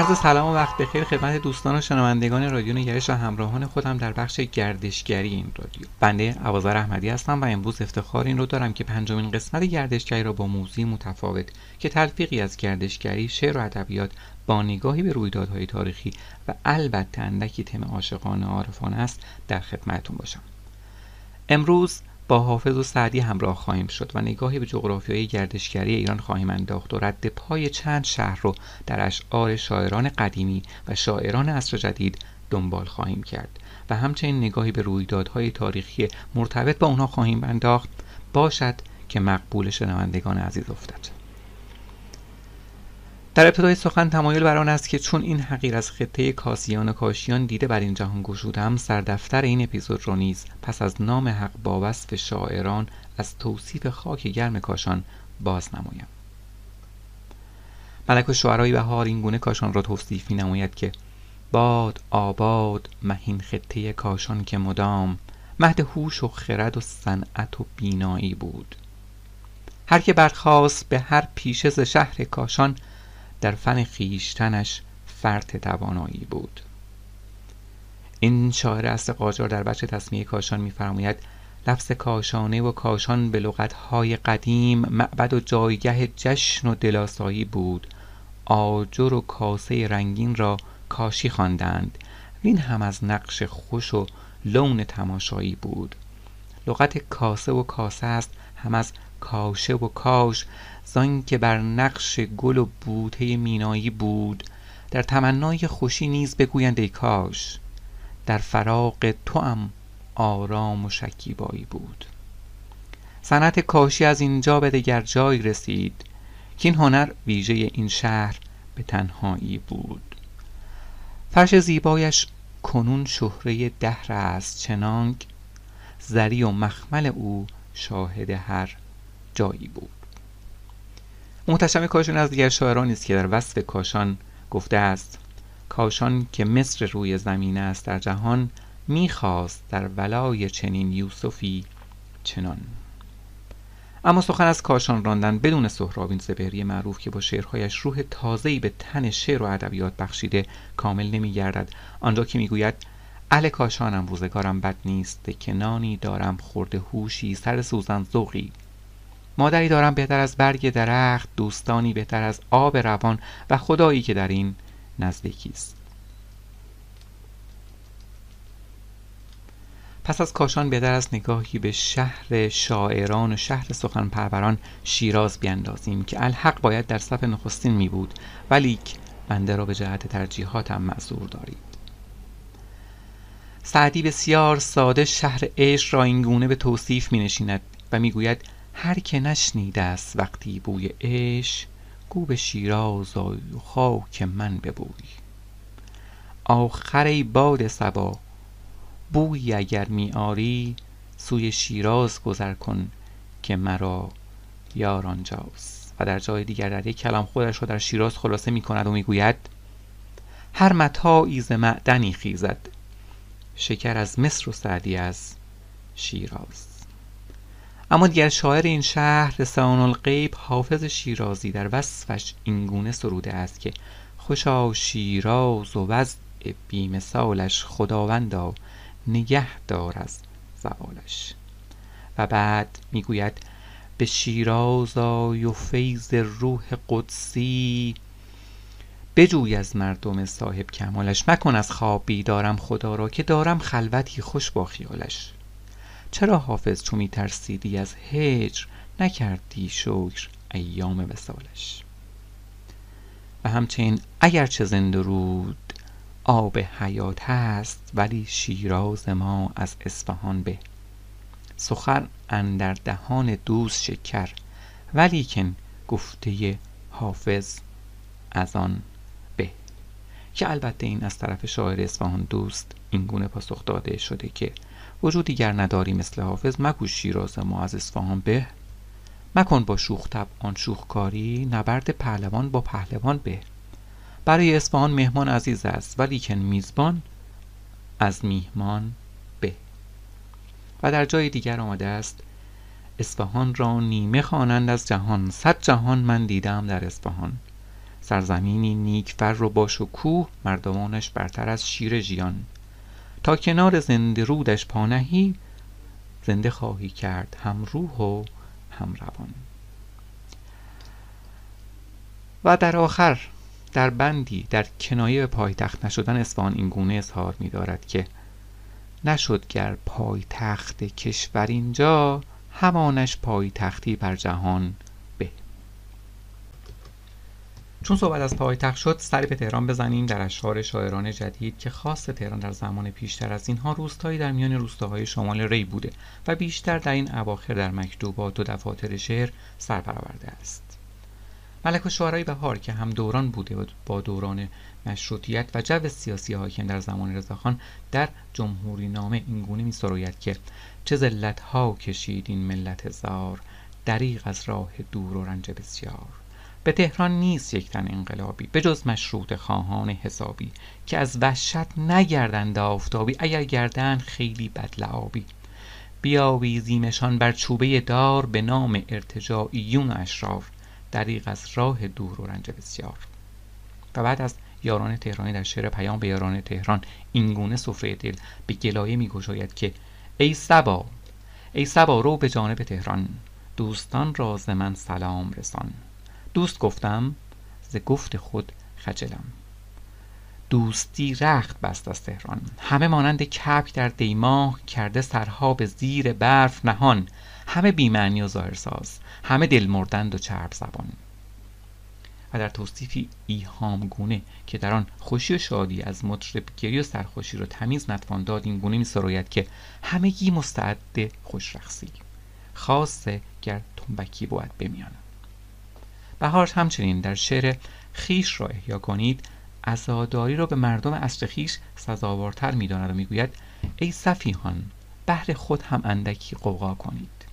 عرض سلام و وقت بخیر خدمت دوستان و شنوندگان رادیو نگرش و همراهان خودم در بخش گردشگری این رادیو. بنده عوازر احمدی هستم و امروز افتخار این رو دارم که پنجمین قسمت گردشگری را با موضوعی متفاوت که تلفیقی از گردشگری شعر و ادبیات با نگاهی به رویدادهای تاریخی و البته اندکی تم عاشقانه عارفانه است در خدمتتون باشم. امروز با حافظ و سعدی همراه خواهیم شد و نگاهی به جغرافیای گردشگری ایران خواهیم انداخت و رد پای چند شهر رو در اشعار شاعران قدیمی و شاعران عصر جدید دنبال خواهیم کرد و همچنین نگاهی به رویدادهای تاریخی مرتبط با اونها خواهیم انداخت. باشد که مقبول شنوندگان عزیز افتد. در ابتدای سخن تمایل بر آن است که چون این حقیر از خطه کاسیان و کاشیان دیده بر این جهان گشودم سردفتر این اپیزود رو نیز پس از نام حق با وصف شاعران از توصیف خاک گرم کاشان باز نمایم. ملک و شعرهای بهار این گونه کاشان را توصیف می نماید که باد آباد مهین خطه کاشان که مدام مهد هوش و خرد و صنعت و بینایی بود. هر که برخواست به هر پیشه ز شهر کاشان در فن خیشتنش فرط توانایی بود. این شاعر اصل قاجار در بچه تصمیه کاشان میفرماید لفظ کاشانه و کاشان به لغتهای قدیم معبد و جایگه جشن و دلاسایی بود. آجر و کاسه رنگین را کاشی خواندند. وین هم از نقش خوش و لون تماشایی بود. لغت کاسه و کاسه است هم از کاشه و کاش زان که بر نقش گل و بوته مینایی بود. در تمنای خوشی نیز بگویند ای کاش در فراق توام آرام و شکیبایی بود. صنعت کاشی از اینجا به دگر جای رسید که این هنر ویژه این شهر به تنهایی بود. فرش زیبایش کنون شهره دهر است چنانک زری و مخمل او شاهد هر جایی بود. محتشم کاشان از دیگر شاعرانی است که در وصف کاشان گفته است کاشان که مصر روی زمین است در جهان می‌خواست در ولای چنین یوسفی چنان. اما سخن از کاشان راندن بدون سهراب این زبهری معروف که با شعرهایش روح تازه‌ای به تن شعر و ادبیات بخشیده کامل نمیگردد. آنجا که می‌گوید اهل کاشانم روزگارم بد نیست کنانی دارم خورده هوشی سر سوزن ذوقی مادری دارم بهتر از برگ درخت دوستانی بهتر از آب روان و خدایی که در این نزدیکی است پس از کاشان بهتر از نگاهی به شهر شاعران و شهر سخن پروران شیراز بیندازیم که الحق باید در صف نخستین می بود ولیک بنده را به جهت ترجیحاتم معذور دارید. سعدی بسیار ساده شهر عشق را اینگونه به توصیف می نشیند و می گوید هر که نشنیده است وقتی بوی عشق گو به شیراز آی و خاک من ببوی. آخر ای باد صبا بویی اگر می آری سوی شیراز گذر کن که مرا یار آنجاست. و در جای دیگر در یک کلام خودش را در شیراز خلاصه می کند و می گوید هر متاعی ز معدنی خیزد شکر از مصر و سعدی از شیراز. اما دیگر شاعر این شهر رسان الغیب حافظ شیرازی در وصفش اینگونه سروده است که خوشا شیراز و وضع بیمثالش خداوندا نگه دار از زوالش. و بعد می‌گوید به شیراز آی و فیض روح قدسی بجوی از مردم صاحب کمالش مکن از خواب بیدارم خدا را که دارم خلوتی خوش با خیالش. چرا حافظ چو می ترسیدی از هجر نکردی شکر ایام وصالش؟ و همچنین اگرچه زنده رود آب حیات هست ولی شیراز ما از اصفهان به. سخن اندر دهان دوست شکر ولیکن گفته حافظ از آن به. که البته این از طرف شاعر اصفهان دوست اینگونه پاسخ داده شده که وجود دیگر نداری مثل حافظ مگو شیراز ما از اصفهان به. مکن با شوخ آن شوخ کاری نبرد پهلوان با پهلوان به. برای اصفهان مهمان عزیز است ولیکن میزبان از میهمان به. و در جای دیگر آمده است اصفهان را نیمه خوانند از جهان. صد جهان من دیدم در اصفهان. سرزمینی نیکفر و با شکوه مردمانش برتر از شیر ژیان. تا کنار زنده رودش پانهی زنده خواهی کرد هم روح و هم روان. و در آخر در بندی در کنایه به پایتخت نشدن اصفهان این گونه اظهار می دارد که نشد گر پایتخت کشور اینجا همانش پایتختی بر جهان چون صحبت از پایتخت شد سری به تهران بزنیم در اشعار شاعران جدید که خاص تهران در زمان پیشتر از اینها روستایی در میان روستاهای شمال ری بوده و بیشتر در این اواخر در مکتوبات و دفاتر شعر سر برآورده است. ملک و شعرهای بهار که هم دوران بوده و با دوران مشروطیت و جو سیاسی حاکم در زمان رضاخان در جمهوری نامه این گونه می سروید که چه ذلت ها کشید این ملت زار دریغ از راه دور و رنج بسیار. به تهران نیست یک تن انقلابی به جز مشروط خواهان حسابی که از وحشت نگردند آفتابی اگر گردند خیلی بدلعابی بیاویزیمشان بر چوبه دار به نام ارتجاعیون اشرار دریغ از راه دور و رنج بسیار. و بعد از یاران تهرانی در شعر پیام به یاران تهران اینگونه سفره دل به گلایه میگشاید که ای سبا ای سبا رو به جانب تهران دوستان را ز من سلام رسان. دوست گفتم ز گفت خود خجلم. دوستی رخت بست از تهران. همه مانند کپک در دیماه کرده سرها به زیر برف نهان. همه بیمعنی و ظاهرساز. همه دل مردند و چرب زبان. و در توصیفی ایهام گونه که در آن خوشی و شادی از مطربگری و سرخوشی را تمیز نتوان داد این گونه می که همگی مستعد خوش رخصی خاصه گر تنبکی بود بمیان بهار همچنین در شعر خیش را احیا کنید. عزاداری را به مردم اصر خیش سزاوارتر می‌داند و می‌گوید ای صفیهان بهر خود هم اندکی قوقا کنید.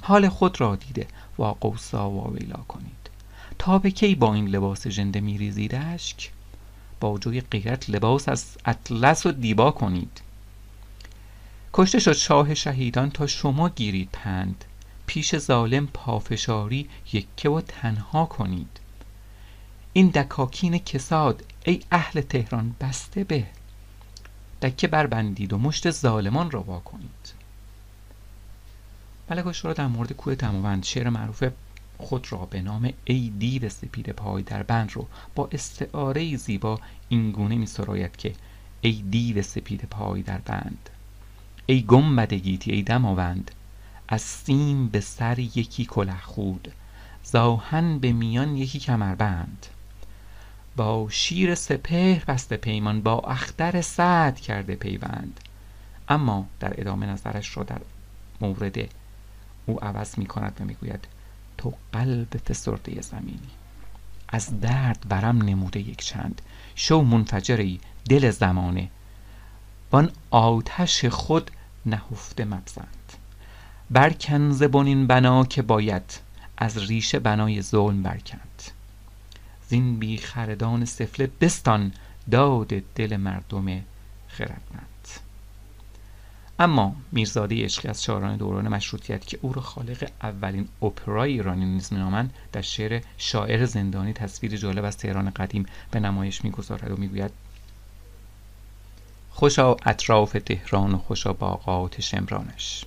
حال خود را دیده و قوسا و ویلا کنید. تا به کی با این لباس ژنده میریزید اشک؟ با جوی غیرت لباس از اطلس و دیبا کنید. کشته شد شاه شهیدان تا شما گیرید پند. پیش ظالم پافشاری یکه و تنها کنید. این دکاکین کساد ای اهل تهران بسته به. دکه بربندید و مشت ظالمان را وا کنید. ملک را در مورد کوه دماوند شعر معروف خود را به نام ای دیو سپید پای در بند رو با استعاره زیبا اینگونه می سراید که ای دیو سپید پای در بند. ای گنبد گیتی ای دماوند از سیم به سر یکی کله خود زاهن به میان یکی کمربند. با شیر سپهر بسته پیمان با اختر سعد کرده پیوند. اما در ادامه نظرش را در مورد او عوض می کند و می‌گوید تو قلب فسرده زمینی. از درد برم نموده یک چند. شو منفجری دل زمانه. وان آتش خود نهفته مبزند. برکن ز بنین بنا که باید از ریشه بنای ظلم برکند. زین بی خردان سفله بستان داد دل مردم خردمند. اما میرزاده عشقی از شاعران دوران مشروطیت که او را خالق اولین اپرای ایرانی نیز مینامند در شعر شاعر زندانی تصویر جالب از تهران قدیم به نمایش می‌گذارد و می‌گوید خوشا اطراف تهران و خوشا باغات شمرانش.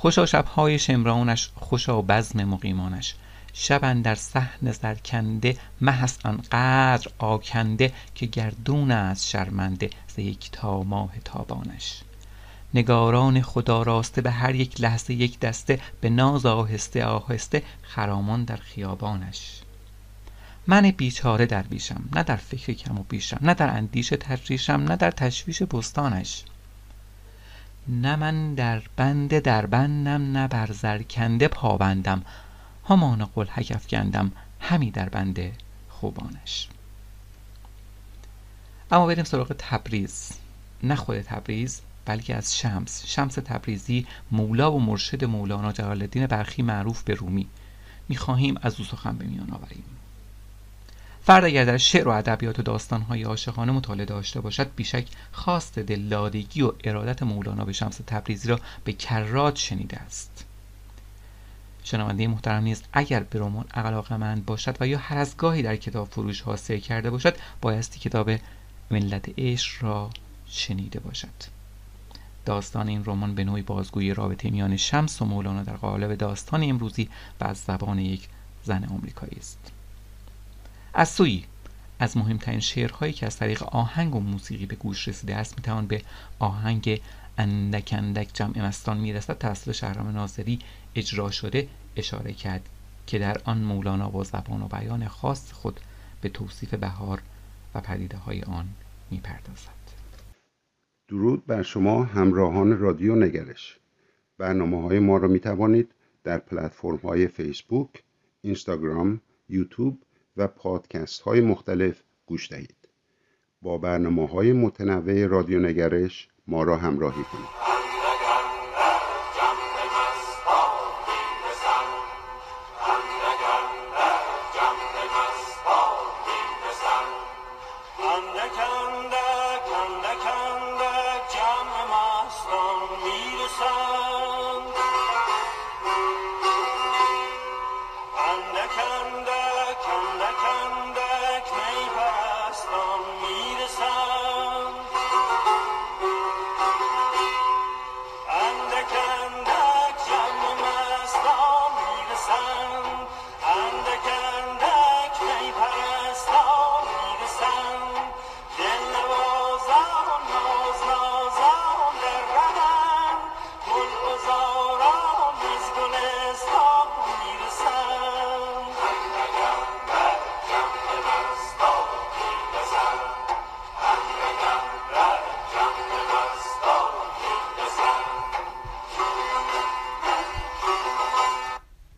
خوشا شبهای شمرانش خوشا بزم مقیمانش. شب در صحن زرکنده مه است آنقدر آکنده که گردون از شرمنده ز تا ماه تابانش. نگاران خدا راسته به هر یک لحظه یک دسته به ناز آهسته آهسته خرامان در خیابانش. من بیچاره در بیشم نه در فکر کم و بیشم نه در اندیش تجریشم نه در تشویش بستانش. نه من در بند در بندم نه بر زرکنده پابندم. همان قلحک افکندم همی در بند خوبانش. اما بریم سراغ تبریز. نه خود تبریز بلکه از شمس. شمس تبریزی مولا و مرشد مولانا جلال الدین برخی معروف به رومی. می‌خواهیم از او سخن به میان آوریم. فرد اگر در شعر و ادبیات و داستانهای عاشقانه مطالعه داشته باشد بیشک خواست دلدادگی و ارادت مولانا به شمس تبریزی را به کرات شنیده است. شنونده محترم نیز اگر به رمان علاقمند باشد و یا هر از گاهی در کتاب فروش حاصل کرده باشد بایستی کتاب ملت عشق را شنیده باشد. داستان این رمان به نوعی بازگویی رابطه میان شمس و مولانا در قالب داستان امروزی و از زبان یک زن آمریکایی است. از سوی از مهمترین شعرهایی که از طریق آهنگ و موسیقی به گوش رسیده است می‌توان به آهنگ اندک اندک جمع مستان می‌رسد توسط شهرام ناظری اجرا شده اشاره کرد که در آن مولانا با زبان و بیان خاص خود به توصیف بهار و پدیده های آن می‌پردازد. درود بر شما همراهان رادیو نگرش. برنامه های ما را می توانید در پلتفرم های فیسبوک، اینستاگرام، یوتیوب و پادکست های مختلف گوش دهید. با برنامه های متنوع رادیو نگرش ما را همراهی کنید.